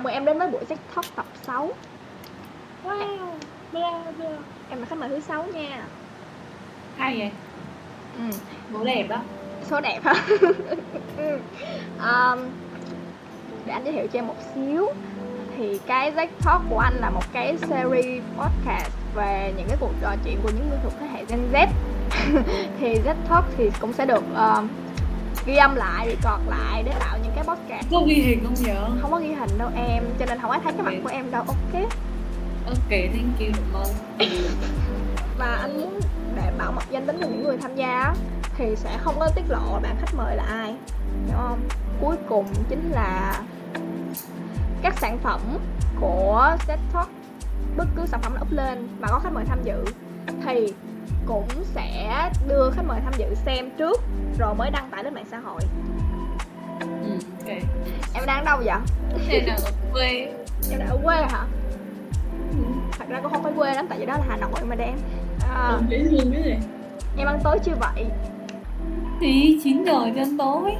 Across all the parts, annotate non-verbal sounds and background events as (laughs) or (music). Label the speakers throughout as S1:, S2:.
S1: chào mừng em đến với buổi Z Talk tập 6
S2: Wow, bla bla.
S1: Em là khách mời thứ 6 nha
S2: Hay vậy,
S1: ừ.
S2: bố đẹp đó.
S1: Số đẹp hả? (laughs) um, để anh giới thiệu cho em một xíu Thì cái Z Talk của anh là một cái series podcast về những cái cuộc trò chuyện của những người thuộc thế hệ Gen Z (laughs) Thì Z Talk thì cũng sẽ được um, ghi âm lại, record lại để tạo những cái podcast
S2: Có ghi hình không nhớ?
S1: Không có ghi hình đâu em, cho nên không ai thấy cái mặt của em đâu, ok
S2: Ok, thank you, cảm ơn. (laughs)
S1: và anh muốn để bảo mật danh tính của những người tham gia á, thì sẽ không có tiết lộ bạn khách mời là ai hiểu không cuối cùng chính là các sản phẩm của set talk bất cứ sản phẩm nào up lên mà có khách mời tham dự thì cũng sẽ đưa khách mời tham dự xem trước rồi mới đăng tải lên mạng xã hội
S2: Ừ, ok.
S1: em đang ở đâu vậy
S2: Thế nào ở quê?
S1: em đang ở quê hả
S2: Ừ,
S1: thật ra cũng không phải quê lắm tại vì đó là hà nội mà đen à,
S2: dễ thương cái gì?
S1: em ăn tối chưa vậy
S2: Thì 9 giờ trên tối.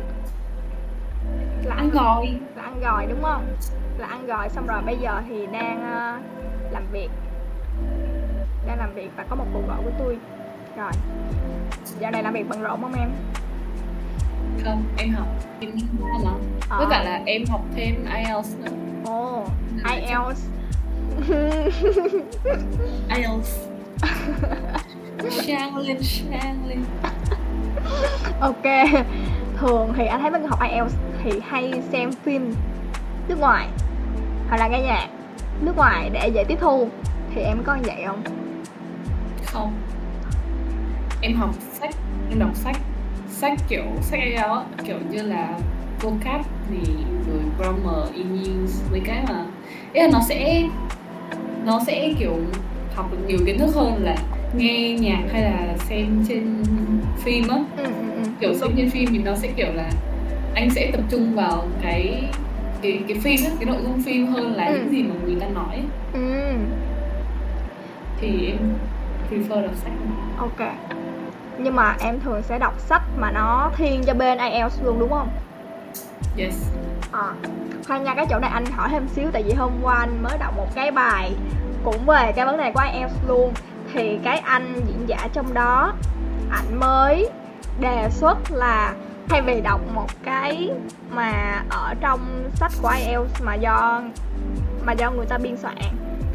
S1: là
S2: Ăn gỏi.
S1: là ăn gỏi đúng không là ăn gỏi xong rồi bây giờ thì đang ờ, làm việc đang làm việc và có một cuộc gọi của tôi rồi dạo này làm việc bận rộn không em
S2: Không, em học Anh mà.
S1: Ờ.
S2: Với cả là em học thêm IELTS nữa.
S1: ồ IELTS (laughs)
S2: IELTS. Trang lên, trang lên.
S1: ok thường thì anh thấy mấy người học IELTS thì hay xem phim nước ngoài hoặc là nghe nhạc nước ngoài để dễ tiếp thu thì em có như vậy không
S2: Không. Em học sách, em đọc sách. Sách kiểu, sách IELTS kiểu như là vocab thì rồi grammar, e-news mấy cái mà ý là nó sẽ nó sẽ kiểu học được nhiều kiến thức hơn là nghe nhạc hay là xem trên phim á
S1: ừ, ừ, ừ.
S2: kiểu xem trên phim thì nó sẽ kiểu là anh sẽ tập trung vào cái cái cái phim á, cái nội dung phim hơn là
S1: Ừ.
S2: những gì mà người ta nói
S1: ừ.
S2: thì em prefer đọc sách
S1: ok. Nhưng mà em thường sẽ đọc sách mà nó thiên cho bên IELTS luôn đúng không?
S2: Yes.
S1: À, khoan nha cái chỗ này anh hỏi thêm xíu tại vì hôm qua anh mới đọc một cái bài cũng về cái vấn đề của IELTS luôn. Thì cái anh diễn giả trong đó ảnh mới đề xuất là thay vì đọc một cái mà ở trong sách của IELTS mà do mà do người ta biên soạn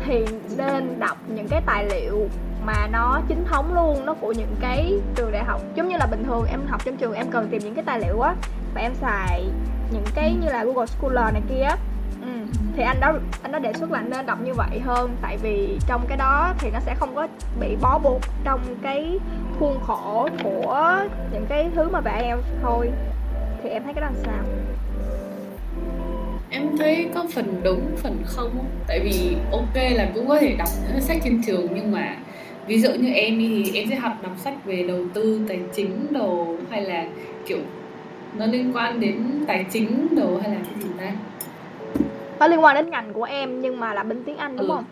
S1: thì nên đọc những cái tài liệu mà nó chính thống luôn, nó của những cái trường đại học giống như là bình thường em học trong trường em cần tìm những cái tài liệu á và em xài những cái như là Google Scholar này kia á. ừ. thì anh đó anh đó đề xuất là nên đọc như vậy hơn, tại vì trong cái đó thì nó sẽ không có bị bó buộc trong cái khuôn khổ của những cái thứ mà bạn em thôi thì em thấy cái đó làm sao
S2: em thấy có phần đúng, phần không tại vì ok là cũng có thể đọc những sách trên trường nhưng mà ví dụ như em đi thì em sẽ học đọc sách về đầu tư tài chính đồ hay là kiểu nó liên quan đến tài chính đồ hay là cái gì ta?
S1: Nó liên quan đến ngành của em nhưng mà là bên tiếng Anh đúng
S2: Ừ.
S1: không?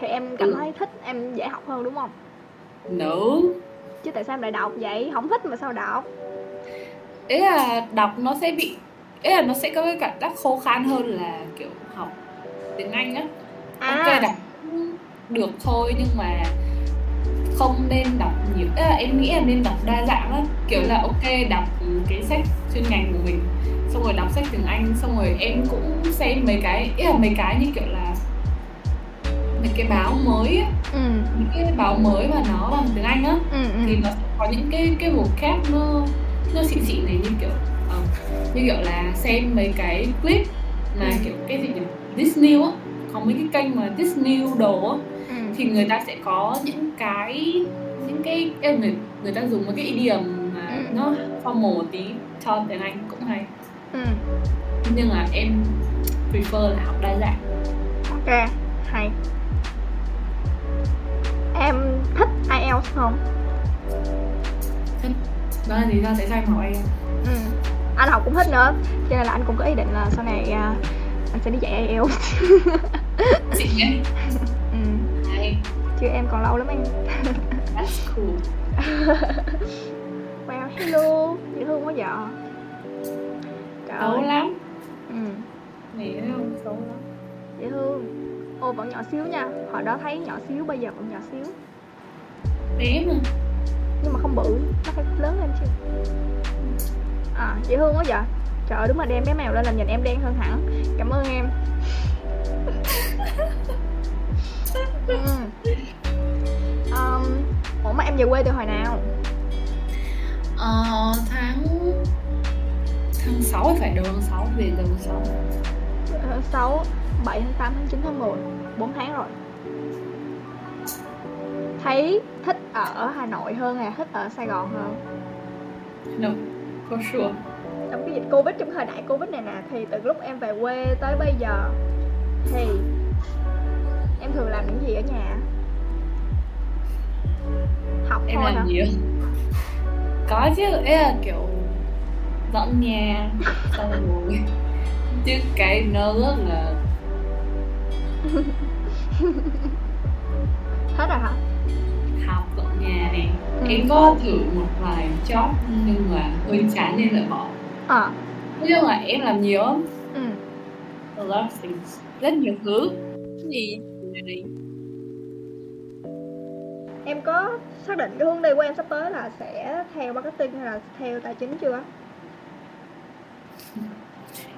S1: Thì em cảm
S2: Ừ.
S1: thấy thích em dễ học hơn đúng không?
S2: No
S1: chứ tại sao em lại đọc vậy? Không thích mà sao đọc?
S2: Ý là đọc nó sẽ bị ý là nó sẽ có cái cảm giác khô khan hơn là kiểu học tiếng Anh á.
S1: À.
S2: Ok đọc được thôi nhưng mà không nên đọc nhiều. Là em nghĩ em nên đọc đa dạng lắm kiểu là ok đọc cái sách chuyên ngành của mình xong rồi đọc sách tiếng Anh xong rồi em cũng xem mấy cái ý là mấy cái như kiểu là mấy cái báo mới á,
S1: ừ.
S2: Những cái báo mới mà nó bằng tiếng Anh á
S1: ừ
S2: thì
S1: ừ
S2: nó sẽ có những cái cái vocab nó nó xịn xịn này như kiểu ờ, như kiểu là xem mấy cái clip mà
S1: Ừ.
S2: kiểu cái gì nhỉ? Disney á. Có mấy cái kênh mà Disney đồ á thì người ta sẽ có những cái những cái người người ta dùng một cái idiom mà
S1: Ừ.
S2: nó formal một tí cho tiếng Anh cũng hay.
S1: Ừ.
S2: Nhưng mà em prefer là học đa dạng.
S1: Ok hay. Em thích IELTS không?
S2: Đó là lý do tại sao em học IELTS.
S1: Ừ. anh học cũng thích nữa cho nên là anh cũng có ý định là sau này à, anh sẽ đi dạy IELTS.
S2: Xịn hay (laughs)
S1: chứ em còn lâu lắm em
S2: that's cool. (laughs)
S1: Wow hello. Dễ thương quá vợ
S2: xấu lắm.
S1: Ừ.
S2: thấy không xấu lắm.
S1: Dễ thương. Ô vẫn nhỏ xíu nha. Hồi đó thấy nhỏ xíu bây giờ vẫn nhỏ xíu.
S2: Bé mà.
S1: Nhưng mà không bự. Nó phải lớn lên chứ. À dễ thương quá vậy. Trời ơi đúng là đem bé mèo lên làm nhìn em đen hơn hẳn. Cảm ơn em. (laughs) Ừ. ủa mà em về quê từ hồi nào?
S2: Ờ, tháng tháng 6 phải đầu tháng 6 về đầu tháng 6
S1: tháng 6 7 tháng 8 tháng 9 tháng 10 4 tháng rồi. Thấy thích ở Hà Nội hơn hay thích ở Sài Gòn hơn?
S2: No for sure.
S1: Trong cái dịch Covid trong thời đại Covid này nè thì từ lúc em về quê tới bây giờ thì em thường làm những gì ở nhà học
S2: em làm
S1: hả?
S2: gì á có chứ ấy là kiểu dọn nhà xong rồi (laughs) chứ cái nó rất là (laughs)
S1: hết rồi hả?
S2: Học dọn nhà này
S1: Ừ.
S2: em có thử một vài job nhưng mà hơi chán nên lại bỏ.
S1: Ờ.
S2: Nhưng mà em làm nhiều lắm.
S1: Ừ.
S2: A lot of things. Rất nhiều thứ. Gì? Này
S1: em có xác định cái hướng đi của em sắp tới là sẽ theo marketing hay là theo tài chính chưa?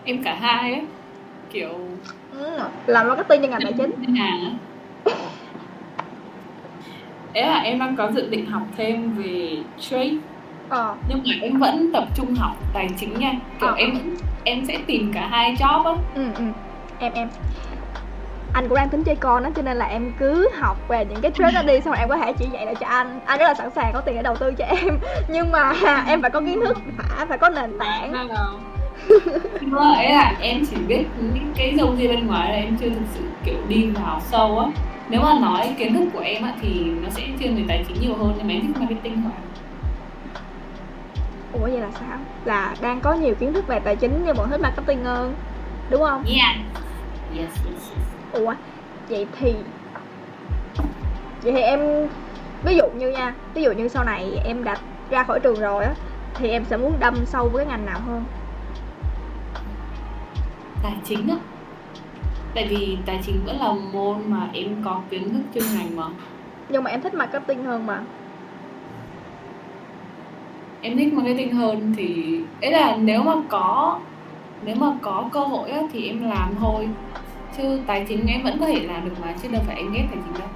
S2: Em cả hai á kiểu
S1: ừ. làm marketing cho ngành tài chính.
S2: Á Đấy là em đang có dự định học thêm về trade.
S1: Ờ.
S2: Nhưng mà em vẫn tập trung học tài chính nha. Kiểu
S1: Ờ.
S2: em em sẽ tìm cả hai job á.
S1: Ừ ừ. Em em anh cũng đang tính chơi con đó cho nên là em cứ học về những cái trade đó đi xong rồi em có thể chỉ dạy lại cho anh. Anh rất là sẵn sàng có tiền để đầu tư cho em. (laughs) Nhưng mà (laughs) em phải có kiến thức phải phải có nền tảng.
S2: Nhưng mà ấy là em chỉ biết những cái dòng gì bên ngoài là em chưa thực sự kiểu đi vào sâu á. Nếu mà nói kiến thức của em á thì nó sẽ thiên về tài chính nhiều hơn nhưng mà em thích marketing hơn
S1: ủa vậy là sao? Là đang có nhiều kiến thức về tài chính nhưng vẫn thích marketing hơn đúng không?
S2: Yeah yes yes yes
S1: ủa? Vậy thì vậy thì em ví dụ như nha ví dụ như sau này em đã ra khỏi trường rồi á thì em sẽ muốn đâm sâu với cái ngành nào hơn?
S2: Tài chính á. Tại vì tài chính vẫn là môn mà em có kiến thức chuyên ngành mà.
S1: Nhưng mà em thích marketing hơn mà.
S2: Em thích marketing hơn thì ấy là nếu mà có nếu mà có cơ hội á, thì em làm thôi chứ tài chính em vẫn có thể làm được mà chứ đâu phải em ghét tài chính đâu.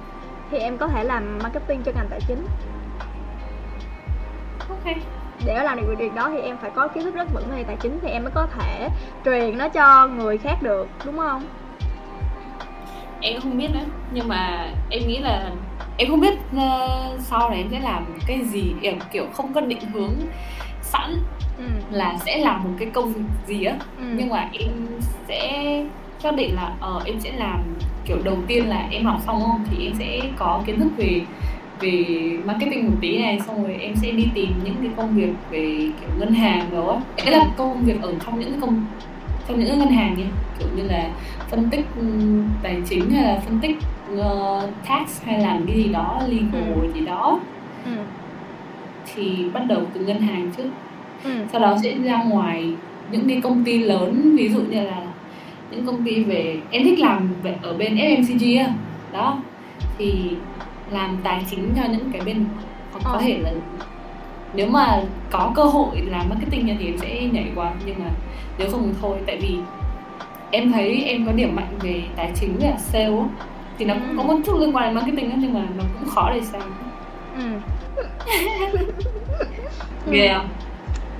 S1: Thì em có thể làm marketing cho ngành tài chính.
S2: Ok.
S1: Để làm được việc đó thì em phải có kiến thức rất vững về tài chính thì em mới có thể truyền nó cho người khác được đúng không?
S2: Em không biết nữa nhưng mà em nghĩ là em không biết uh, sau này em sẽ làm cái gì em kiểu không có định hướng sẵn
S1: ừ.
S2: là sẽ làm một cái công việc gì á.
S1: Ừ.
S2: nhưng mà em sẽ xác định là ờ em sẽ làm kiểu đầu tiên là em học xong không thì em sẽ có kiến thức về về marketing một tí này xong rồi em sẽ đi tìm những cái công việc về kiểu ngân hàng đó á cái là công việc ở trong những cái công trong những cái ngân hàng nhỉ kiểu như là phân tích ừm, tài chính hay là phân tích ờ, tax hay làm cái gì đó legal
S1: Ừ.
S2: gì đó
S1: ừ.
S2: thì bắt đầu từ ngân hàng trước
S1: ừ.
S2: sau đó sẽ ra ngoài những cái công ty lớn ví dụ như là những công ty về em thích làm về ở bên FMCG á. Đó. Thì làm tài chính cho những cái bên hoặc có
S1: Ờ.
S2: thể là nếu mà có cơ hội làm marketing thì em sẽ nhảy qua nhưng mà nếu không thì thôi. Tại vì em thấy em có điểm mạnh về tài chính và sale á thì nó cũng có một chút liên quan đến marketing á nhưng mà nó cũng khó để sang
S1: ừ.
S2: ghê không?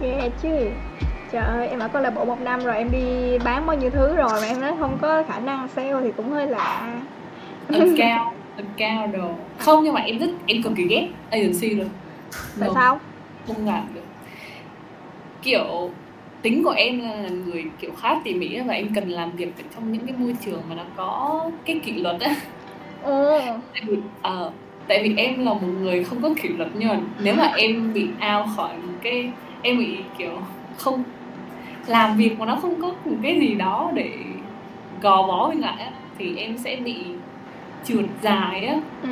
S1: Ghê chứ Trời ơi, em ở câu lạc bộ một năm rồi em đi bán bao nhiêu thứ rồi mà em nói không có khả năng sale thì cũng hơi lạ.
S2: Tầm (laughs) cao tầm cao đồ. Không nhưng mà em rất em cực kỳ ghét agency luôn.
S1: Tại sao?
S2: không làm được. Kiểu tính của em là người kiểu khá tỉ mỉ và em cần làm việc trong những cái môi trường mà nó có cái kỷ luật á.
S1: Ồ,
S2: tại vì ờ, tại vì em là một người không có kỷ luật nhưng mà nếu mà em bị out khỏi một cái em bị kiểu không làm việc mà nó không có một cái gì đó để gò bó bên lại á thì em sẽ bị trượt dài á.
S1: Ừ.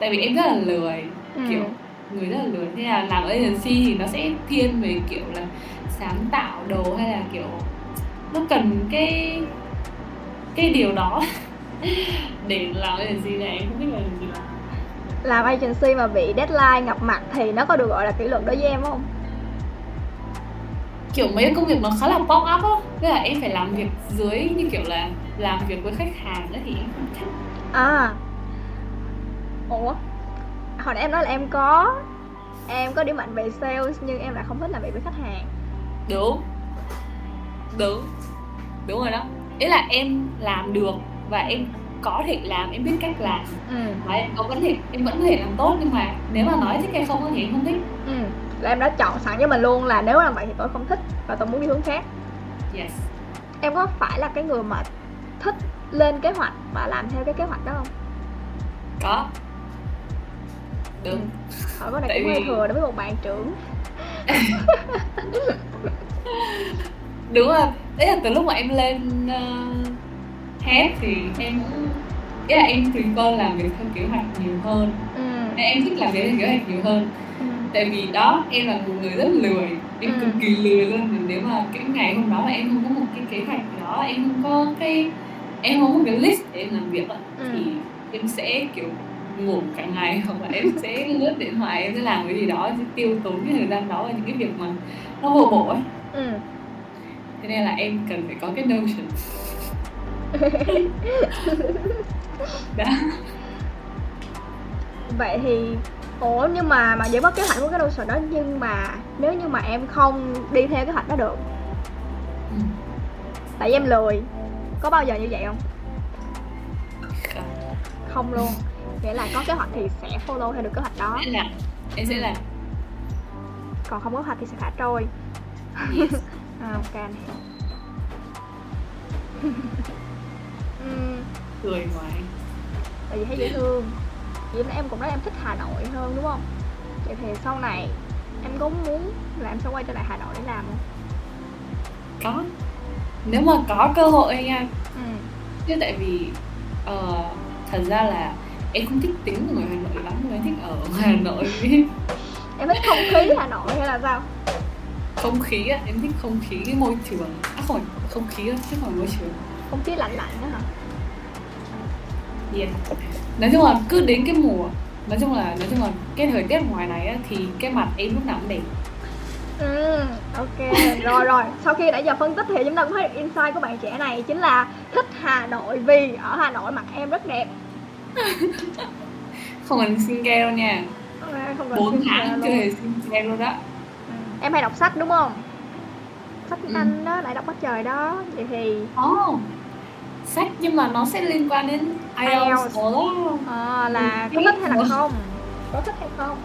S2: tại vì em rất là lười
S1: ừ.
S2: kiểu người rất là lười. Thế là làm agency thì nó sẽ thiên về kiểu là sáng tạo đồ hay là kiểu nó cần cái cái điều đó (laughs) để làm gì này. Em không biết là gì làm.
S1: Làm agency mà bị deadline ngập mặt thì nó có được gọi là kỷ luật đối với em không
S2: kiểu mấy công việc nó khá là pop up á. Tức là em phải làm việc dưới như kiểu là làm việc với khách hàng đó thì em không thích.
S1: À. Ủa? Hồi nãy em nói là em có em có điểm mạnh về sales nhưng em lại không thích làm việc với khách hàng.
S2: Đúng. Đúng. Đúng rồi đó. Ý là em làm được và em có thể làm em biết cách làm.
S1: Ừ.
S2: Và em có vẫn thể em vẫn có thể làm tốt nhưng mà nếu mà nói thích hay không thì em không thích.
S1: Ừ là em đã chọn sẵn cho mình luôn là nếu làm vậy thì tôi không thích và tôi muốn đi hướng khác.
S2: Yes.
S1: Em có phải là cái người mà thích lên kế hoạch và làm theo cái kế hoạch đó không?
S2: Có. Đúng
S1: hỏi cái này
S2: Tại
S1: cũng hơi
S2: vì-
S1: thừa đối với một bạn trưởng. (laughs)
S2: Đúng rồi. Đấy là từ lúc mà em lên uh, head thì em ý là em prefer làm việc theo kế hoạch nhiều hơn.
S1: Ừ.
S2: Nên em thích làm việc theo kế hoạch nhiều hơn.
S1: ừ
S2: tại vì đó em là một người rất lười. Em
S1: Ừ.
S2: cực kỳ lười luôn. Nếu mà cái ngày hôm đó mà em không có một cái kế hoạch đó em không có cái em không có cái list để em làm việc á,
S1: Ừ.
S2: thì em sẽ kiểu ngủ cả ngày (laughs) hoặc là em sẽ lướt điện thoại em sẽ làm cái gì đó sẽ tiêu tốn cái thời gian đó vào những cái việc mà nó vô bổ ấy.
S1: Ừ.
S2: Thế nên là em cần phải có cái notion. (laughs) (laughs) Đó.
S1: Vậy thì ủa nhưng mà mà vẫn có kế hoạch của cái notion đó nhưng mà nếu như mà em không đi theo kế hoạch đó được.
S2: Ừ.
S1: tại vì em lười. Có bao giờ như vậy không?
S2: Không.
S1: không luôn. Nghĩa là có kế hoạch thì sẽ follow theo được kế hoạch đó.
S2: Làm em sẽ làm
S1: còn không có kế hoạch thì sẽ thả trôi.
S2: Yes. (laughs)
S1: à, ok này (laughs) (laughs)
S2: cười ngoài
S1: tại vì thấy dễ thương nên em cũng nói em thích Hà Nội hơn đúng không? Vậy thì sau này em có muốn là em sẽ quay trở lại Hà Nội để làm không?
S2: Có. Nếu mà có cơ hội nha.
S1: Ừ.
S2: chứ tại vì ờ, thật ra là em không thích tính của người Hà Nội lắm em thích ở (laughs) Hà Nội.
S1: Em thích không khí Hà Nội hay là sao?
S2: Không khí á em thích không khí cái môi trường. À không không khí á chứ phải môi trường.
S1: Không khí lạnh lạnh đó hả?
S2: Yeah. Nói chung là cứ đến cái mùa nói chung là nói chung là cái thời tiết ngoài này á thì cái mặt em lúc nào cũng đẹp.
S1: Ừ, ok rồi rồi. Sau khi đã giờ phân tích thì chúng ta cũng thấy được insight của bạn trẻ này chính là thích Hà Nội vì ở Hà Nội mặt em rất đẹp. (laughs)
S2: Không cần keo đâu nha. Bốn tháng chưa hề keo luôn đó.
S1: Ừ. em hay đọc sách đúng không? Sách tiếng
S2: Ừ.
S1: Anh đó lại đọc quá trời đó. Vậy thì
S2: oh, sách nhưng mà nó sẽ liên quan đến
S1: IELTS.
S2: IELTS đó
S1: ờ, là
S2: Ừ,
S1: có thích hay là không? Có thích hay không?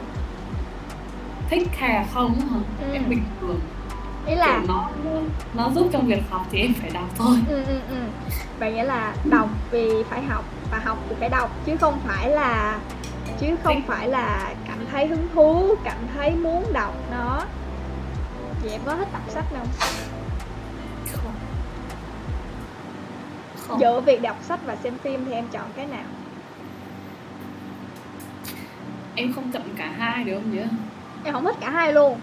S2: Thích hay là không hả?
S1: Ừ.
S2: em bình thường.
S1: Ý là
S2: kiểu nó nó giúp trong việc học thì em phải đọc thôi.
S1: Ừ, ừ, ừ. vậy nghĩa là đọc vì phải học và học thì phải đọc chứ không phải là chứ không phải là cảm thấy hứng thú cảm thấy muốn đọc nó. Vậy em có thích đọc sách không
S2: không?
S1: Giữa việc đọc sách và xem phim thì em chọn cái nào?
S2: Em không chọn cả hai được không nhớ
S1: em không thích cả hai luôn.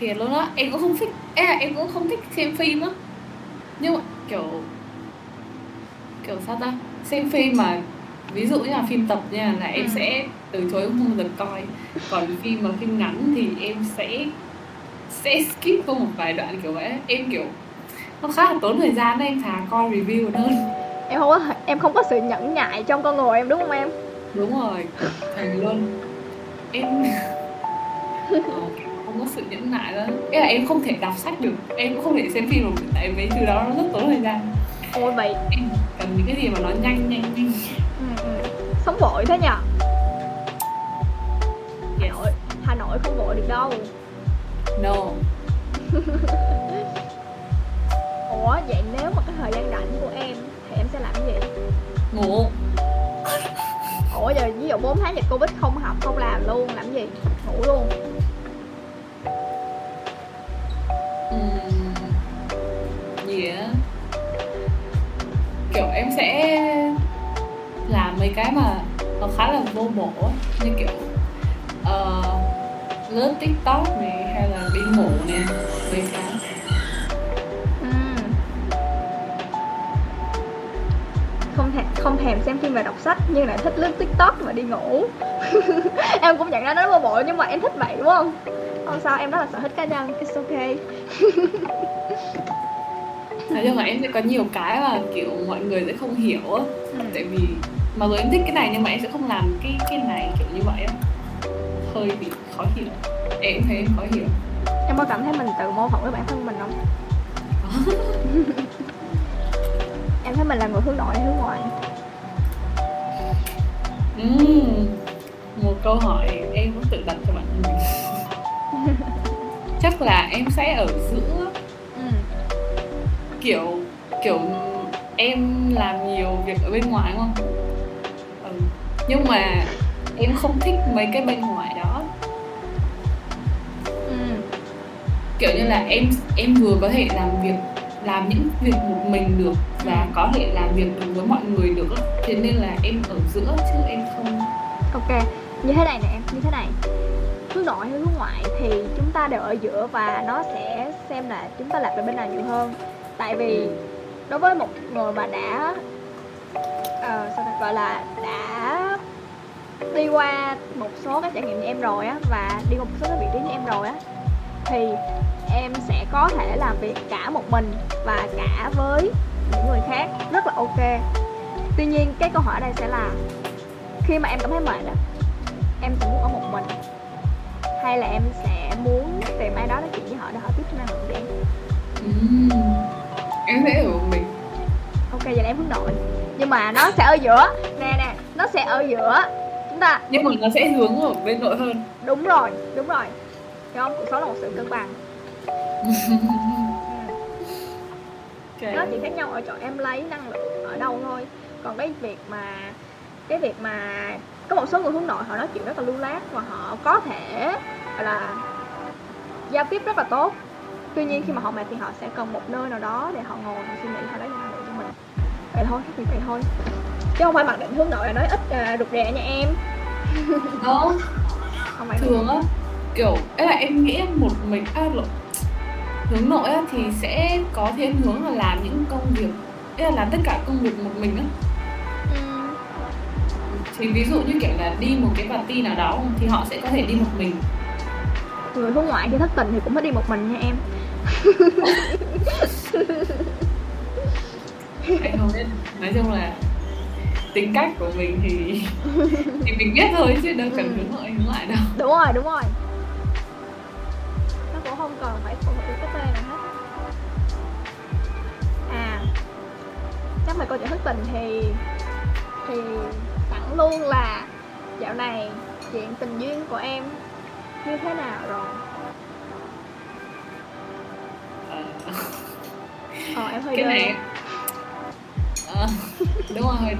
S2: Thiệt luôn á em cũng không thích là em cũng không thích xem phim á. Nhưng mà kiểu kiểu sao ta? Xem phim mà ví dụ như là phim tập nha là em
S1: Ừ.
S2: sẽ từ chối không giờ coi. Còn phim mà phim ngắn thì em sẽ sẽ skip qua một vài đoạn kiểu vậy em kiểu nó khá là tốn thời gian nên em thà coi review hơn.
S1: Em không có em không có sự nhẫn nhại trong con người em đúng không em?
S2: Đúng rồi thành luôn. Em (laughs) Ờ, không có sự nhẫn nại đó Ý là em không thể đọc sách được em cũng không thể xem phim được tại mấy thứ đó nó rất tốn thời gian.
S1: Ôi vậy
S2: em cần những cái gì mà nó nhanh nhanh nhanh.
S1: Ừ, ừ. sống vội thế nhở Hà. Nội Hà Nội không vội được đâu.
S2: No (laughs)
S1: ủa vậy nếu mà cái thời gian rảnh của em thì em sẽ làm cái gì?
S2: Ngủ.
S1: Ủa giờ ví dụ 4 tháng dịch covid không học không làm luôn làm cái gì? Ngủ luôn.
S2: Ừm, gì á? Kiểu em sẽ làm mấy cái mà nó khá là vô bổ như kiểu ờ, lướt tiktok này hay là đi ngủ nè mấy cái
S1: không thèm xem phim và đọc sách nhưng lại thích lướt tiktok và đi ngủ. (laughs) Em cũng nhận ra nó vô bội nhưng mà em thích vậy đúng không? Không sao em đó là sở thích cá nhân it's okay.
S2: Nói chung là em sẽ có nhiều cái mà kiểu mọi người sẽ không hiểu á.
S1: Ừ.
S2: tại vì mặc dù em thích cái này nhưng mà em sẽ không làm cái cái này kiểu như vậy á. Hơi bị khó hiểu. Em thấy em khó hiểu.
S1: Em có cảm thấy mình tự mâu thuẫn với bản thân mình không? (laughs) (laughs) Em thấy mình là người hướng nội hay hướng ngoại
S2: Một câu hỏi em cũng tự đặt cho bản thân mình chắc là em sẽ ở giữa
S1: ừ.
S2: kiểu kiểu em làm nhiều việc ở bên ngoài đúng không ừ. nhưng mà em không thích mấy cái bên ngoài đó
S1: Ừ.
S2: kiểu như là em em vừa có thể làm việc làm những việc một mình được và có thể làm việc được với mọi người được. Thế nên là em ở giữa chứ em không.
S1: Ok như thế này nè em như thế này. Hướng nội hay hướng ngoại thì chúng ta đều ở giữa và nó sẽ xem là chúng ta lạc về bên nào nhiều hơn. Tại vì đối với một người mà đã uh, sao ta gọi là đã đi qua một số các trải nghiệm như em rồi á và đi qua một số các vị trí như em rồi á thì em sẽ có thể làm việc cả một mình và cả với những người khác. Rất là ok. Tuy nhiên cái câu hỏi ở đây sẽ là khi mà em cảm thấy mệt á em sẽ muốn ở một mình? Hay là em sẽ muốn tìm ai đó nói chuyện với họ để họ tiếp năng lượng cho em?
S2: Em sẽ ở một mình
S1: ok vậy là em hướng nội. Nhưng mà nó sẽ ở giữa. Nè nè nó sẽ ở giữa chúng ta.
S2: Nhưng mà nó sẽ hướng ở bên nội hơn.
S1: Đúng rồi đúng rồi. Hiểu không cuộc sống là một sự cân bằng. (laughs)
S2: okay.
S1: nó chỉ khác nhau ở chỗ em lấy năng lượng ở đâu thôi. Còn cái việc mà cái việc mà có một số người hướng nội họ nói chuyện rất là lưu lát và họ có thể gọi là giao tiếp rất là tốt. Tuy nhiên khi mà họ mệt thì họ sẽ cần một nơi nào đó để họ ngồi họ suy nghĩ họ lấy năng lượng cho mình. Vậy thôi thì vậy thôi. Chứ không phải mặc định hướng nội là nói ít à, rụt rè nha em.
S2: Đó. (laughs)
S1: Không phải
S2: thường á kiểu ấy là em nghĩ một mình à, hướng nội á, thì sẽ có thiên hướng là làm những công việc ấy là làm tất cả công việc một mình á.
S1: Ừ,
S2: thì ví dụ như kiểu là đi một cái party nào đó thì họ sẽ có thể đi một mình.
S1: Người hướng ngoại khi thất tình thì cũng phải đi một mình nha em.
S2: Anh không biết nói chung là tính cách của mình thì thì mình biết thôi chứ đâu cần
S1: Ừ.
S2: hướng nội hướng ngoại đâu.
S1: Đúng rồi đúng rồi không cần phải phụ thuộc cái tên nào hết. À nhắc về câu chuyện thất tình thì thì sẵn luôn là dạo này chuyện tình duyên của em như thế nào rồi?
S2: Ờ,
S1: ờ em hơi
S2: cái
S1: đơ
S2: này Ờ, đúng rồi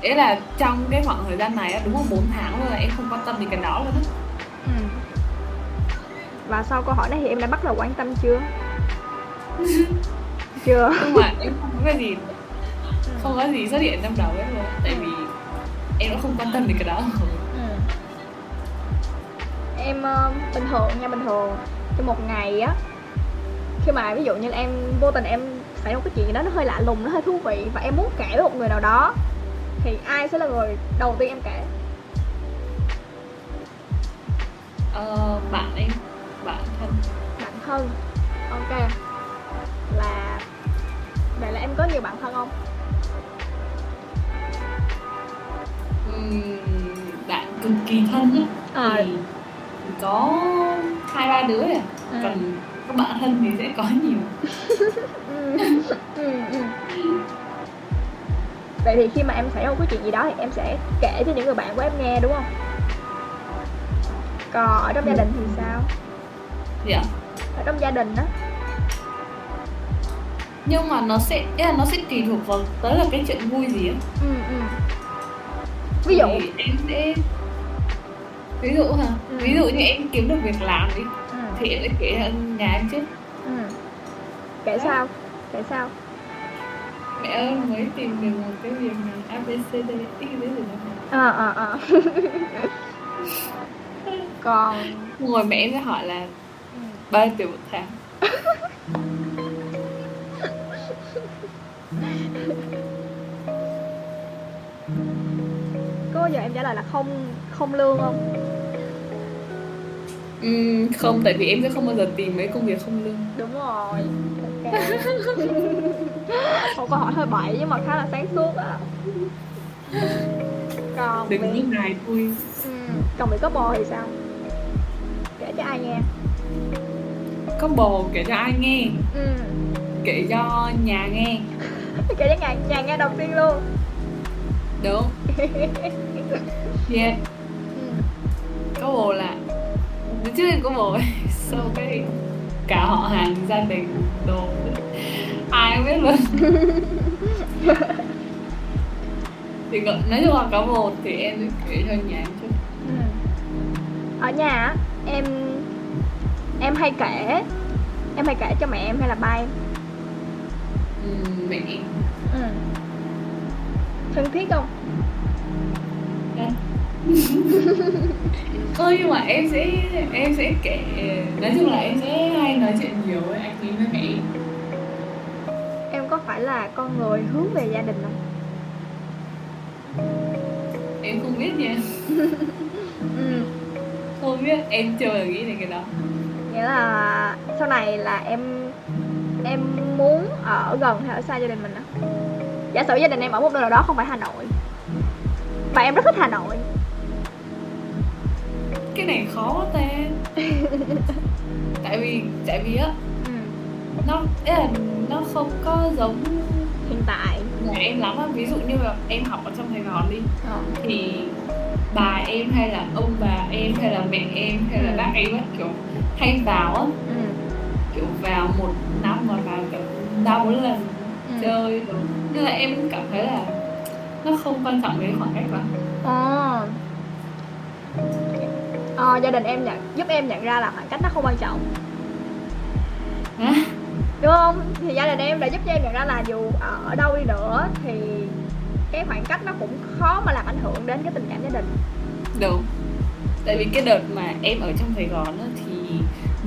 S2: ý là trong cái khoảng thời gian này á, đúng là 4 tháng rồi em không quan tâm đến cái đó luôn á.
S1: Và sau câu hỏi này thì em đã bắt đầu quan tâm chưa? (laughs) Chưa.
S2: Nhưng mà em không có gì không có gì xuất hiện trong đầu ấy luôn. Tại vì em đã không quan tâm đến cái đó.
S1: Ừ. em ờ, bình thường nha bình thường trong một ngày á khi mà ví dụ như là em vô tình em xảy ra một cái chuyện gì đó nó hơi lạ lùng nó hơi thú vị và em muốn kể với một người nào đó thì ai sẽ là người đầu tiên em kể?
S2: Ờ, bạn em bạn thân.
S1: Bạn thân. Ok. Là vậy là em có nhiều bạn thân không?
S2: Ừm, bạn cực kỳ thân á
S1: Ờ.
S2: thì có hai ba đứa à.
S1: Ừ.
S2: còn các bạn thân thì sẽ có nhiều. (laughs)
S1: Ừ. ừ, ừ. vậy thì khi mà em xảy ra một cái chuyện gì đó thì em sẽ kể cho những người bạn của em nghe đúng không? Còn ở trong gia đình thì sao
S2: gì ạ
S1: ở trong gia đình đó
S2: nhưng mà nó sẽ là nó sẽ tùy thuộc vào tới là cái chuyện vui gì á.
S1: Ừ, ừ. ví dụ.
S2: Thì em sẽ ví dụ hả?
S1: Ừ.
S2: ví dụ như em kiếm được việc làm đi
S1: ừ,
S2: thì em sẽ kể nhà em trước.
S1: Ừ. kể sao? Kể sao?
S2: Mẹ ơi mới tìm được một cái việc này abcd x gì đó
S1: ờ ờ ờ. (laughs) Còn
S2: ngồi mẹ em sẽ hỏi là
S1: ừ.
S2: bao nhiêu tiền một tháng?
S1: Bao giờ em trả lời là không không lương không?
S2: Ừm, không tại vì em sẽ không bao giờ tìm mấy công việc không lương.
S1: Đúng rồi. Ok. Một câu hỏi hơi bậy nhưng mà khá là sáng suốt á. Còn
S2: đừng
S1: việc
S2: như này thôi
S1: ừ, còn việc có bồ thì sao? Kể cho ai nghe
S2: có bồ kể cho ai nghe.
S1: Ừ.
S2: kể cho nhà nghe. (laughs)
S1: Kể cho nhà, nhà nghe đầu tiên luôn.
S2: Đúng (laughs) yeah.
S1: Ừ.
S2: có bồ là trước em có bồ sau cái cả họ hàng gia đình đồ. Ai cũng biết luôn. (laughs) Thì nói chung là có bồ thì em kể cho nhà em trước
S1: Ừ. ở nhà em em hay kể. Em hay kể cho mẹ em hay là ba em?
S2: Mẹ
S1: ừ. thân thiết không?
S2: Dạ. Ơ (laughs) nhưng mà em sẽ em sẽ kể. Nói chung là em sẽ hay nói chuyện nhiều với anh ấy với mẹ em.
S1: Có phải là con người hướng về gia đình không?
S2: Em không biết nha. (laughs)
S1: Ừ.
S2: không biết em chưa nghĩ đến cái đó
S1: nghĩa là sau này là em em muốn ở gần hay ở xa gia đình mình á giả sử gia đình em ở một nơi nào đó không phải hà nội và em rất thích hà nội
S2: cái này khó quá ta (laughs) tại vì tại vì á
S1: ừ.
S2: nó ý là nó không có giống
S1: hiện tại
S2: nhà em lắm á ví dụ như là em học ở trong Sài Gòn đi
S1: ờ.
S2: thì bà em hay là ông bà em hay là mẹ em hay là
S1: Ừ.
S2: bác em á kiểu hay vào á
S1: ừ.
S2: kiểu vào một năm mà vào kiểu ba bốn lần
S1: Ừ.
S2: chơi rồi nên là em cảm thấy là nó không quan trọng cái khoảng cách lắm
S1: Ờ. Ờ, gia đình em nhận giúp em nhận ra là khoảng cách nó không quan trọng
S2: Hả?
S1: đúng không thì gia đình em đã giúp cho em nhận ra là dù ở đâu đi nữa thì cái khoảng cách nó cũng khó mà làm ảnh hưởng đến cái tình cảm gia đình
S2: đúng tại vì cái đợt mà em ở trong Sài Gòn thì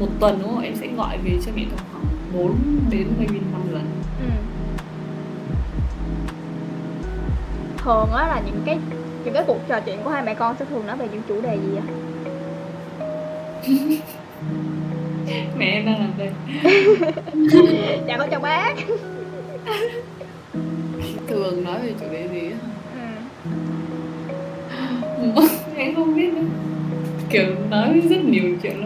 S2: một tuần đúng không? Em sẽ gọi về cho mẹ tầm khoảng 4 đến maybe 5 lần.
S1: Ừ. thường á là những cái những cái cuộc trò chuyện của hai mẹ con sẽ thường nói về những chủ đề gì á? (laughs)
S2: Mẹ em đang làm đây. (laughs)
S1: Dạ con chào bác. (laughs)
S2: Thường nói về chủ đề gì á?
S1: Ừ.
S2: em không biết nữa. Kiểu nói rất nhiều chuyện
S1: Ừ.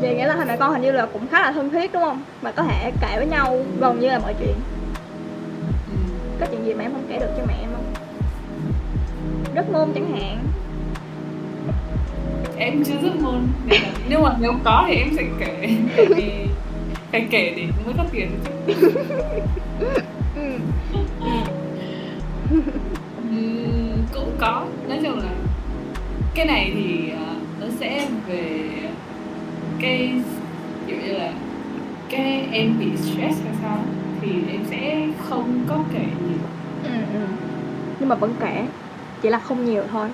S1: Vậy nghĩa là hai mẹ con hình như là cũng khá là thân thiết đúng không? Và có thể kể với nhau gần như là mọi chuyện
S2: ừ.
S1: Có chuyện gì mà em không kể được cho mẹ em không? Rất môn chẳng hạn
S2: em chưa rất môn nếu mà nếu có thì em sẽ kể tại vì phải kể để mới có tiền
S1: ừ.
S2: Ừm, cũng có nói chung là cái này thì ờ, nó sẽ về cái kiểu như là cái em bị stress hay sao thì em sẽ không có kể nhiều
S1: Ừ, ừ. Nhưng mà vẫn kể Chỉ là không nhiều thôi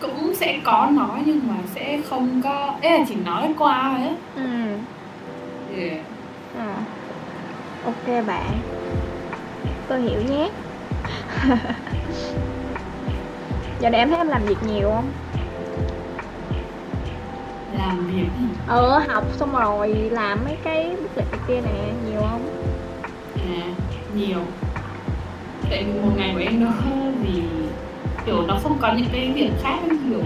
S2: cũng sẽ có nói nhưng mà sẽ không có ấy là chỉ nói qua thôi á
S1: ừ.
S2: yeah.
S1: ừ. Ok bạn Tôi hiểu nhé (laughs) Giờ này em thấy em làm việc nhiều không?
S2: Làm việc
S1: Ừ, học xong rồi làm mấy cái bút lịch này kia nè, nhiều không?
S2: à nhiều tại một ngày của em nó gì kiểu nó không có những cái việc khác kiểu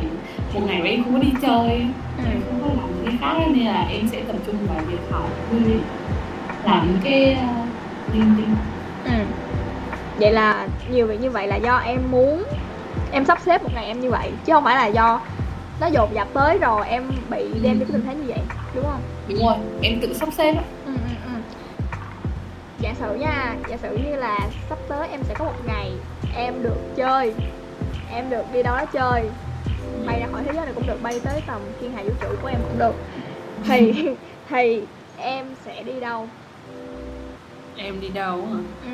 S2: một ngày của em không có đi chơi
S1: Ừ.
S2: không có làm những cái khác nên là em sẽ tập trung vào việc học làm những cái uh, linh tinh
S1: Ừ. Vậy là nhiều việc như vậy là do em muốn em sắp xếp một ngày em như vậy chứ không phải là do nó dồn dập tới rồi em bị đem
S2: Ừ.
S1: đến cái tình thế như vậy đúng không?
S2: đúng rồi em tự sắp xếp á
S1: Ừ, ừ, ừ. Giả sử nha, giả sử như là sắp tới em sẽ có một ngày em được chơi em được đi đâu đó chơi bay ra khỏi thế giới này cũng được bay tới tầm thiên hà vũ trụ của em cũng được thì (laughs) thì em sẽ đi đâu
S2: em đi đâu hả
S1: ừ.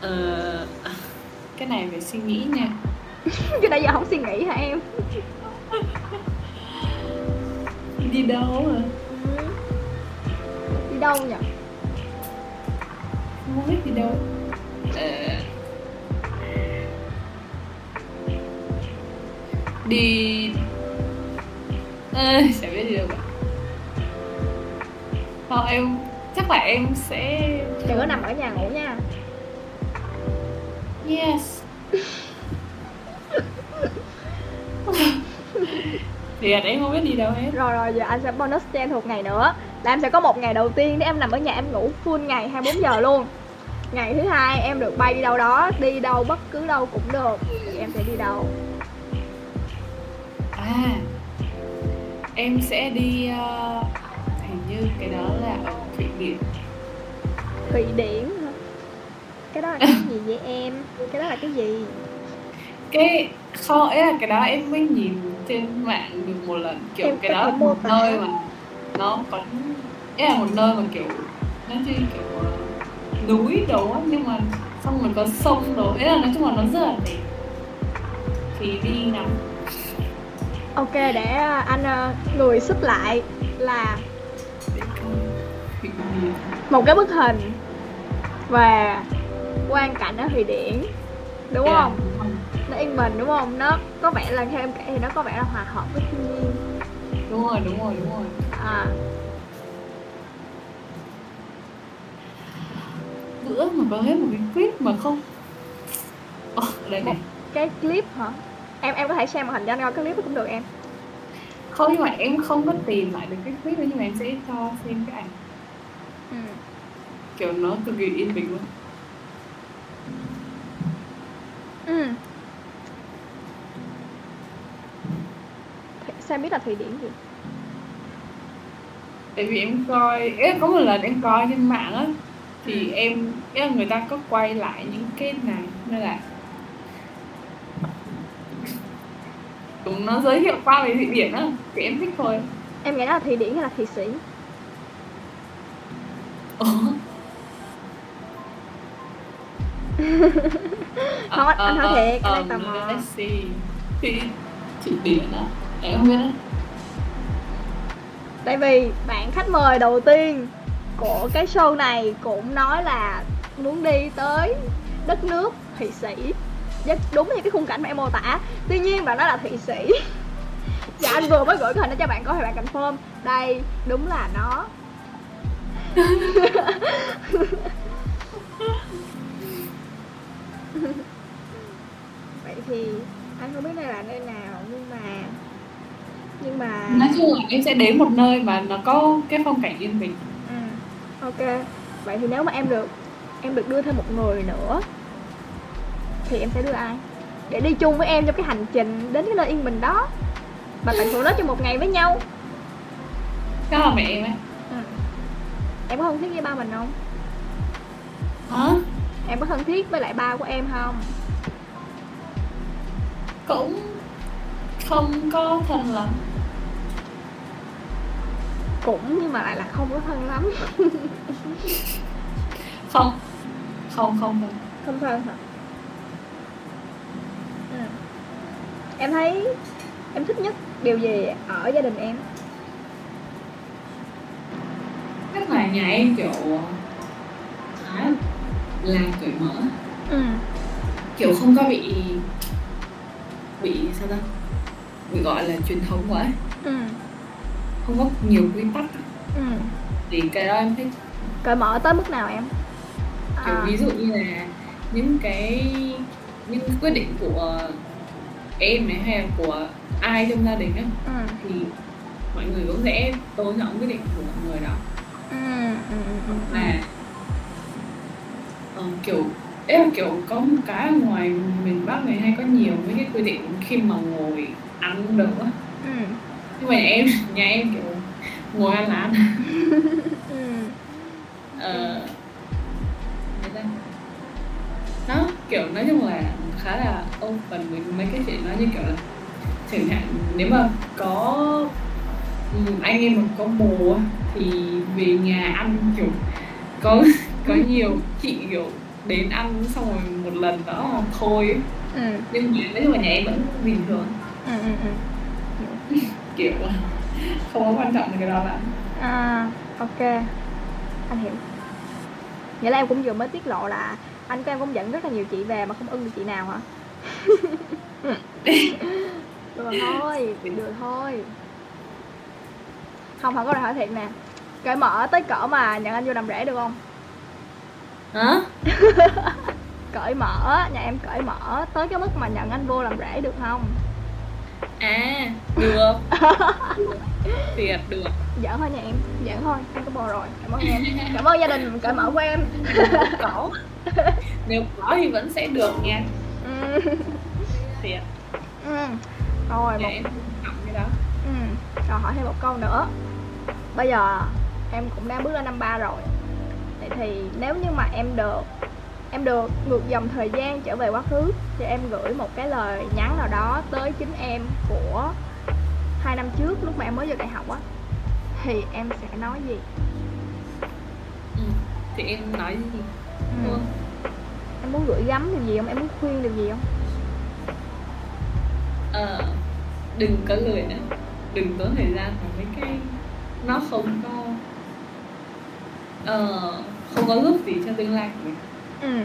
S2: ờ, cái này phải suy nghĩ nha. (laughs)
S1: Chứ nãy giờ không suy nghĩ hả em? (laughs)
S2: Đi đâu
S1: ừ. đi đâu nhỉ
S2: không biết đi đâu. Ờ, đi. Ê, chả biết gì đâu cả. Thôi em chắc là em sẽ
S1: đừng có nằm ở nhà ngủ nha
S2: yes. Thì là em không biết đi đâu hết.
S1: Rồi rồi giờ anh sẽ bonus cho em thuộc ngày nữa. Là em sẽ có một ngày đầu tiên để em nằm ở nhà em ngủ full ngày 24 giờ luôn. Ngày thứ hai em được bay đi đâu đó đi đâu bất cứ đâu cũng được thì em sẽ đi đâu?
S2: À em sẽ đi uh, hình như cái đó là ở thụy điển.
S1: Thụy điển? Cái đó là cái gì vậy em? Cái đó là cái gì?
S2: Cái kho ấy là cái đó em mới nhìn trên mạng được một lần kiểu
S1: Em
S2: cái đó là một nơi mà nó có ấy là một nơi mà kiểu nó như kiểu ờ, núi đồ á, nhưng mà xong rồi có sông đồ ấy là nói chung là nó rất là đẹp. Thì đi nằm.
S1: Ok để anh ờ, người xúc lại là một cái bức hình về quang cảnh ở thụy điển đúng
S2: Dạ,
S1: không? Nó yên bình đúng không? Nó có vẻ là theo em kể thì nó có vẻ là hòa hợp với thiên nhiên.
S2: Đúng rồi đúng rồi đúng rồi.
S1: À.
S2: Bữa mà có hết một cái clip mà không Ồ, đây này.
S1: cái clip hả? Em em có thể xem màn hình cho anh coi cái clip cũng được em.
S2: Không nhưng mà em không có tìm lại được cái clip đó nhưng mà em sẽ cho xem cái ảnh.
S1: Ừ.
S2: kiểu nó cực kỳ yên bình luôn
S1: ừ. Biết là thụy điển gì
S2: tại vì em coi là có một lần em coi trên mạng á thì em ý là người ta có quay lại những cái này nên là chúng nó giới thiệu qua về thụy điển á thì em thích thôi
S1: em nghĩ là thụy điển hay là thụy sĩ
S2: Ủa? (laughs)
S1: Không, anh- anh hỏi thiệt, cái này tò mò.
S2: Thụy Thụy Điển á em không biết á.
S1: Tại vì bạn khách mời đầu tiên của cái show này cũng nói là muốn đi tới đất nước thụy sĩ. Rất đúng như cái khung cảnh mà em mô tả. Tuy nhiên bạn nói là thụy sĩ. Và (laughs) anh vừa mới gửi cái hình đó cho bạn coi thì bạn confirm. Đây đúng là nó (laughs) (laughs) thì anh không biết đây là nơi nào nhưng mà nhưng mà
S2: nói chung là em sẽ đến một nơi mà nó có cái phong cảnh yên bình.
S1: Ừ, ok. Vậy thì nếu mà em được em được đưa thêm một người nữa thì em sẽ đưa ai? Để đi chung với em trong cái hành trình đến cái nơi yên bình đó. Và tận hưởng nó trong một ngày với nhau.
S2: Chắc là mẹ em ấy.
S1: Ừ. em có thân thiết với ba mình không?
S2: Hả?
S1: Em có thân thiết với lại ba của em không
S2: cũng không có thân lắm.
S1: Cũng nhưng mà lại là không có thân lắm. (laughs)
S2: Không không không không
S1: không thân hả? Ừ. em thấy em thích nhất điều gì ở gia đình em?
S2: Chắc là nhà em kiểu là cởi mở.
S1: Ừ.
S2: Kiểu không có bị bị sao ta? Bị gọi là truyền thống quá ấy.
S1: ừ.
S2: Không có nhiều quy tắc.
S1: Ừ.
S2: Thì cái đó em thích.
S1: Cởi mở tới mức nào em?
S2: Kiểu
S1: à,
S2: ví dụ như là những cái những quyết định của em này hay là của ai trong gia đình á
S1: ừ,
S2: thì mọi người cũng sẽ tôn trọng quyết định của mọi người đó.
S1: Ừ, ừ, ừ, ừ.
S2: và ờ, kiểu là kiểu có một cái ngoài miền Bắc này hay có nhiều mấy cái quy định khi mà ngồi ăn được á.
S1: Ừ,
S2: nhưng mà em nhà em kiểu ngồi ăn là ăn.
S1: Ừ. (laughs)
S2: ờ nó kiểu nói chung là khá là open với mấy cái chuyện đó như kiểu là chẳng hạn nếu mà có ừ, anh em mà có bồ thì về nhà ăn kiểu có (laughs) có nhiều chị kiểu đến ăn xong rồi một lần đó thôi ấy.
S1: ừ,
S2: nhưng mà nói chung là nhà em vẫn bình thường.
S1: Ừ, ừ, ừ. (laughs)
S2: kiểu không có quan trọng cái đó lắm.
S1: À ok. Anh hiểu. Nghĩa là em cũng vừa mới tiết lộ là anh của em cũng dẫn rất là nhiều chị về mà không ưng được chị nào hả? (laughs) Được thôi được thôi. Không không có lời hỏi thiệt nè. Cởi mở tới cỡ mà nhận anh vô làm rể được không
S2: hả? (laughs)
S1: Cởi mở nhà em cởi mở. Tới cái mức mà nhận anh vô làm rể được không?
S2: À được. (laughs) Thiệt được.
S1: Giỡn thôi nha em giỡn thôi em có bồ rồi. Cảm ơn em. Cảm ơn gia đình cởi mở của em. (laughs)
S2: Có nếu có thì vẫn sẽ được nha.
S1: Ừ.
S2: thiệt.
S1: Ừ. rồi
S2: Dạ,
S1: một
S2: em trọng cái đó.
S1: Ừ. rồi hỏi thêm một câu nữa. Bây giờ em cũng đang bước lên năm ba rồi vậy thì nếu như mà em được em được ngược dòng thời gian trở về quá khứ thì em gửi một cái lời nhắn nào đó tới chính em của hai năm trước lúc mà em mới vô đại học á thì em sẽ nói gì?
S2: Ừ. thì em nói gì?
S1: Ừ. em muốn gửi gắm điều gì không? Em muốn khuyên điều gì không?
S2: Ờ đừng có lười nữa. Đừng tốn thời gian vào mấy cái nó không có ờ không có giúp gì cho tương lai của mình.
S1: Ừ.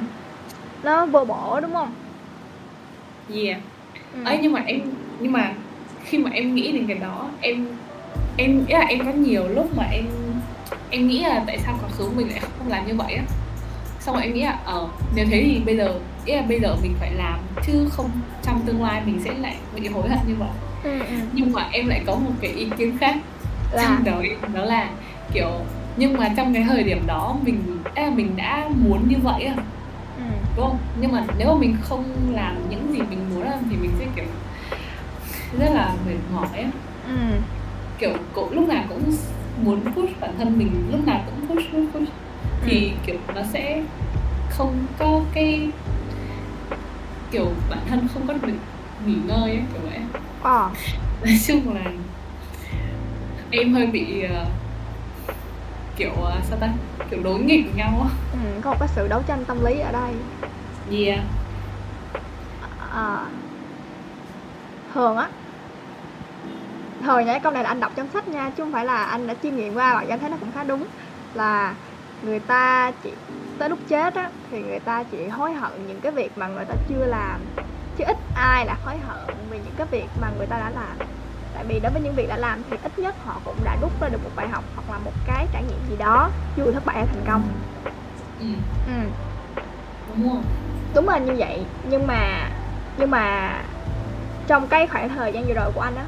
S1: Nó vô bổ đúng không?
S2: Yeah.
S1: Ừ.
S2: ấy nhưng mà em nhưng mà khi mà em nghĩ đến cái đó em em ý là em có nhiều lúc mà em em nghĩ là tại sao quá khứ mình lại không làm như vậy á. Xong rồi em nghĩ là ờ nếu thế thì bây giờ ý là bây giờ mình phải làm chứ không trong tương lai mình sẽ lại bị hối hận như vậy.
S1: Ừ, ừ.
S2: nhưng mà em lại có một cái ý kiến khác
S1: là
S2: trong em đó là kiểu nhưng mà trong cái thời điểm đó mình à, mình đã muốn như vậy à
S1: ừ.
S2: đúng không? Nhưng mà nếu mà mình không làm những gì mình muốn làm thì mình sẽ kiểu rất là mệt mỏi á.
S1: Ừ.
S2: kiểu cũng lúc nào cũng muốn push bản thân mình lúc nào cũng push push push. Thì kiểu nó sẽ không có cái kiểu bản thân không có được nghỉ ngơi ấy kiểu vậy.
S1: Ờ.
S2: Nói chung là em hơi bị ờ, kiểu ờ, sao ta? Kiểu đối nghịch với nhau
S1: ừ. có một cái sự đấu tranh tâm lý ở đây.
S2: Yeah.
S1: À, thường á. Thường nha cái câu này là anh đọc trong sách nha chứ không phải là anh đã chiêm nghiệm qua và anh thấy nó cũng khá đúng. Là người ta chỉ tới lúc chết á thì người ta chỉ hối hận những cái việc mà người ta chưa làm. Chứ ít ai là hối hận vì những cái việc mà người ta đã làm tại vì đối với những việc đã làm thì ít nhất họ cũng đã rút ra được một bài học hoặc là một cái trải nghiệm gì đó dù thất bại hay thành công.
S2: Ừ,
S1: ừ.
S2: Đúng không?
S1: Đúng là như vậy. Nhưng mà nhưng mà trong cái khoảng thời gian vừa rồi của anh á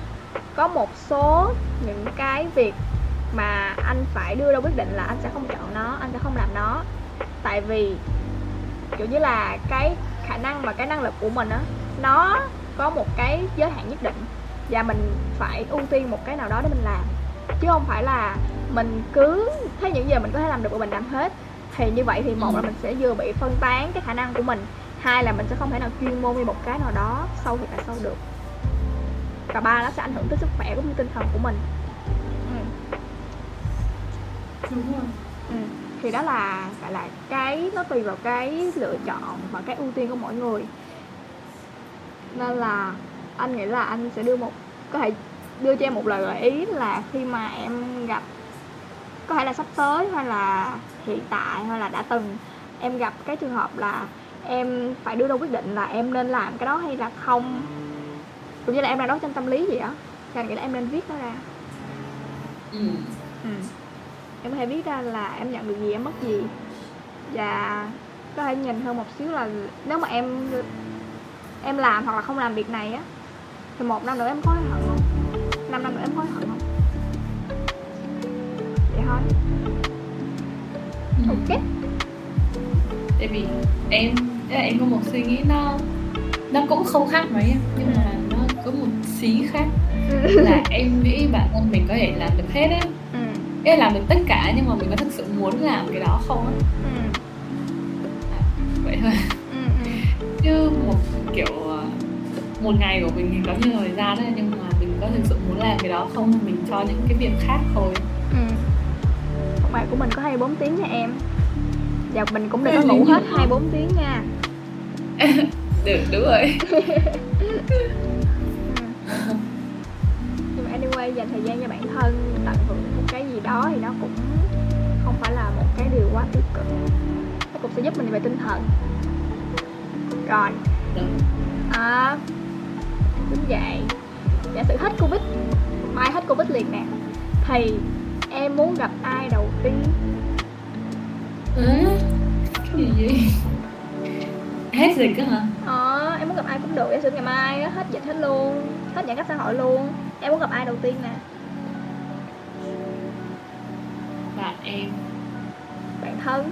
S1: có một số những cái việc mà anh phải đưa ra quyết định là anh sẽ không chọn nó anh sẽ không làm nó. Tại vì kiểu như là cái khả năng và cái năng lực của mình á nó có một cái giới hạn nhất định và mình phải ưu tiên một cái nào đó để mình làm. Chứ không phải là mình cứ thấy những gì mình có thể làm được và mình làm hết. Thì như vậy thì một là mình sẽ vừa bị phân tán cái khả năng của mình. Hai là mình sẽ không thể nào chuyên môn đi một cái nào đó sâu thì phải sâu được. Và ba nó sẽ ảnh hưởng tới sức khỏe cũng như tinh thần của mình. Ừ.
S2: đúng rồi.
S1: Ừ. thì đó là gọi là cái nó tùy vào cái lựa chọn và cái ưu tiên của mỗi người. Nên là anh nghĩ là anh sẽ đưa một có thể đưa cho em một lời gợi ý là khi mà em gặp có thể là sắp tới hay là hiện tại hay là đã từng em gặp cái trường hợp là em phải đưa ra quyết định là em nên làm cái đó hay là không cũng như là em đang đấu tranh tâm lý gì á thì anh nghĩ là em nên viết nó ra
S2: ừ.
S1: ừ. em có thể viết ra là em nhận được gì em mất gì và có thể nhìn hơn một xíu là nếu mà em em làm hoặc là không làm việc này á thì một năm nữa em có hối hận không năm năm nữa em hối hận không vậy thôi
S2: Ừ.
S1: ok
S2: tại vì em em có một suy nghĩ nó nó cũng không khác mấy em, nhưng mà nó có một xí khác là em nghĩ bản thân mình có thể làm được hết á
S1: ừ.
S2: ý là làm được tất cả nhưng mà mình có thực sự muốn làm cái đó không á
S1: Ừ.
S2: vậy thôi
S1: Ừ. Ừ.
S2: chứ một kiểu một ngày của mình thì có nhiều thời gian đấy nhưng mà mình có thực sự muốn làm cái đó không mình cho những cái việc khác thôi.
S1: Ừ. Ngày của mình có 24 tiếng nha em. Và mình cũng đừng có
S2: Ừ,
S1: ngủ hết
S2: lắm.
S1: 24 tiếng nha. (laughs)
S2: Được đúng rồi. (laughs)
S1: Ừ. Nhưng mà anyway, dành thời gian cho bản thân Tận hưởng một cái gì đó thì nó cũng không phải là một cái điều quá tiêu cực. Tất cũng sẽ giúp mình về tinh thần. Rồi. À, đúng vậy. Giả sử hết covid mai hết covid liền nè. Thì em muốn gặp ai đầu tiên?
S2: Ừ. cái gì vậy? Hết dịch á hả?
S1: Ờ em muốn gặp ai cũng được. Giả sử ngày mai á, hết dịch hết luôn hết giãn cách xã hội luôn em muốn gặp ai đầu tiên nè?
S2: Bạn em.
S1: Bạn thân.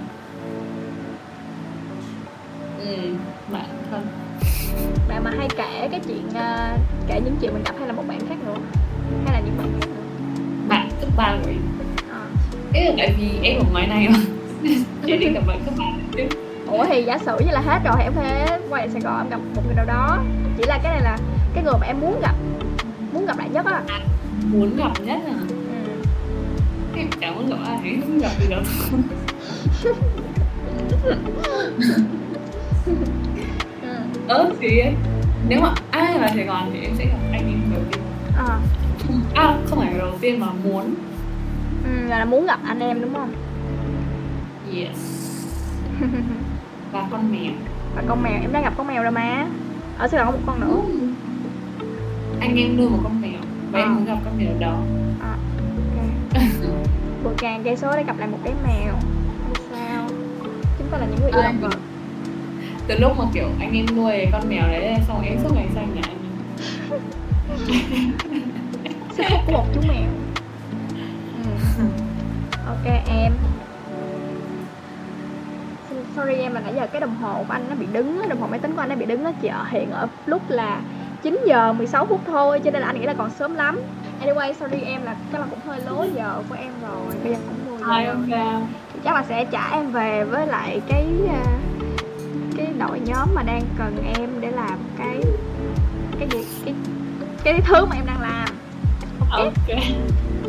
S2: Ừ bạn thân
S1: hay kể cái chuyện à, kể những chuyện mình gặp hay là một bạn khác nữa? Hay là những bạn khác nữa?
S2: Bạn cấp ba em
S1: Ờ.
S2: ý là tại vì em ở ngoài này mà. (laughs) Chị đi gặp bạn cấp ba chứ.
S1: Ủa thì giả sử như là hết rồi em phải quay sài gòn em gặp một người nào đó. Chỉ là cái này là cái người mà em muốn gặp muốn gặp lại nhất á.
S2: Muốn gặp nhất là
S1: ừ.
S2: em chẳng muốn gặp ai không gặp gì đâu. (laughs)
S1: Ừ.
S2: thì ấy nếu mà ai vào Sài Gòn thì em sẽ gặp anh em đầu tiên.
S1: Ờ.
S2: à không phải đầu tiên mà muốn.
S1: Ừ là muốn gặp anh em đúng không?
S2: Yes. (laughs) Và con mèo.
S1: Và con mèo em đã gặp con mèo rồi mà. Ở sài gòn có một con nữa.
S2: Anh em nuôi một con mèo. Và
S1: À.
S2: em muốn gặp con mèo đó.
S1: À, ok. Vượt ngàn cây số để gặp lại một cái mèo. Không sao. Chúng ta là những người yêu
S2: À, từ lúc mà kiểu anh em nuôi con mèo đấy xong em suốt ngày sang nhà anh.
S1: Sức hút của một chú mèo. Ừ. ok em. Sorry em là nãy giờ cái đồng hồ của anh nó bị đứng đồng hồ máy tính của anh nó bị đứng nó chỉ ở hiện ở lúc là 9 giờ 16 phút thôi cho nên là anh nghĩ là còn sớm lắm. Anyway sorry em là chắc là cũng hơi lố giờ của em rồi bây giờ cũng 10
S2: hai
S1: giờ thì chắc là sẽ trả em về với lại cái à, cái đội nhóm mà đang cần em để làm cái cái gì? Cái cái thứ mà em đang làm. Ok.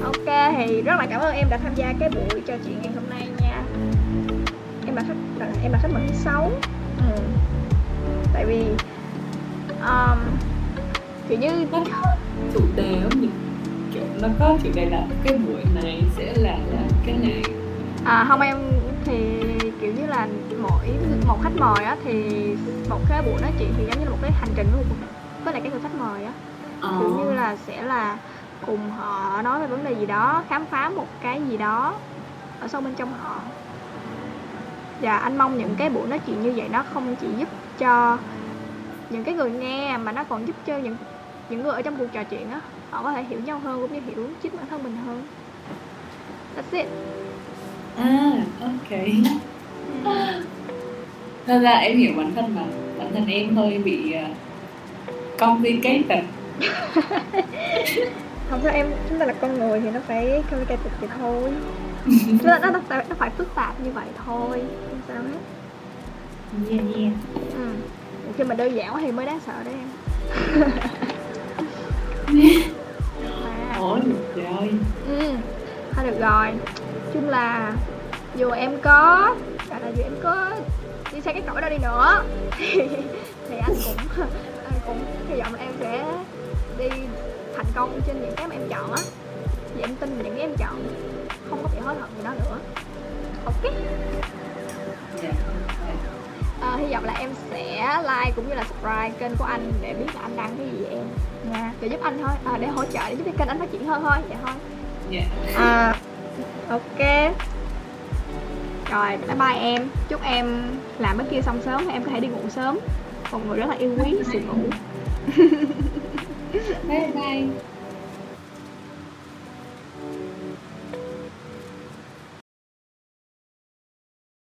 S2: Ok.
S1: Thì rất là cảm ơn em đã tham gia cái buổi trò chuyện ngày hôm nay nha. Em là khách em là khách mời thứ sáu. Ừ. tại vì um, kiểu như
S2: nó có chủ đề không nhỉ? Kiểu nó có chủ đề là cái buổi này sẽ là là cái này.
S1: À, không em thì kiểu như là mỗi một khách mời á thì một cái buổi nói chuyện thì giống như là một cái hành trình của với lại cái người khách mời á.
S2: Ờ.
S1: Kiểu như là sẽ là cùng họ nói về vấn đề gì đó khám phá một cái gì đó ở sâu bên trong họ. Và anh mong những cái buổi nói chuyện như vậy nó không chỉ giúp cho những cái người nghe mà nó còn giúp cho những những người ở trong cuộc trò chuyện á họ có thể hiểu nhau hơn cũng như hiểu chính bản thân mình hơn. That's it.
S2: À ok thật ra em hiểu bản thân mà bản thân em hơi bị uh, complicated. (laughs)
S1: Không sao em chúng ta là con người thì nó phải complicated vậy thôi. Nó, nó, nó, phải- nó phải phức tạp như vậy thôi không sao hết.
S2: Yeah yeah
S1: ừ. khi mà đơn giản quá thì mới đáng sợ đấy em. (laughs) Mà
S2: ôi trời ơi.
S1: Ừ. thôi được rồi. Chung là dù em có gọi là dù em có đi xe cái cõi đó đi nữa. (laughs) Thì, thì anh cũng anh cũng hy vọng là em sẽ đi thành công trên những cái mà em chọn á. Vì em tin những cái em chọn không có bị hối hận gì đó nữa. Ok. Ờ, hy vọng là em sẽ like cũng như là subscribe kênh của anh để biết là anh đăng cái gì em. Nha để giúp anh thôi. À, để hỗ trợ để giúp cho kênh anh phát triển hơn thôi. Vậy thôi.
S2: Yeah.
S1: à, ok rồi, bye bye em. Chúc em làm cái kia xong sớm em có thể đi ngủ sớm. Một người rất là yêu quý sự ngủ.
S2: Bye bye.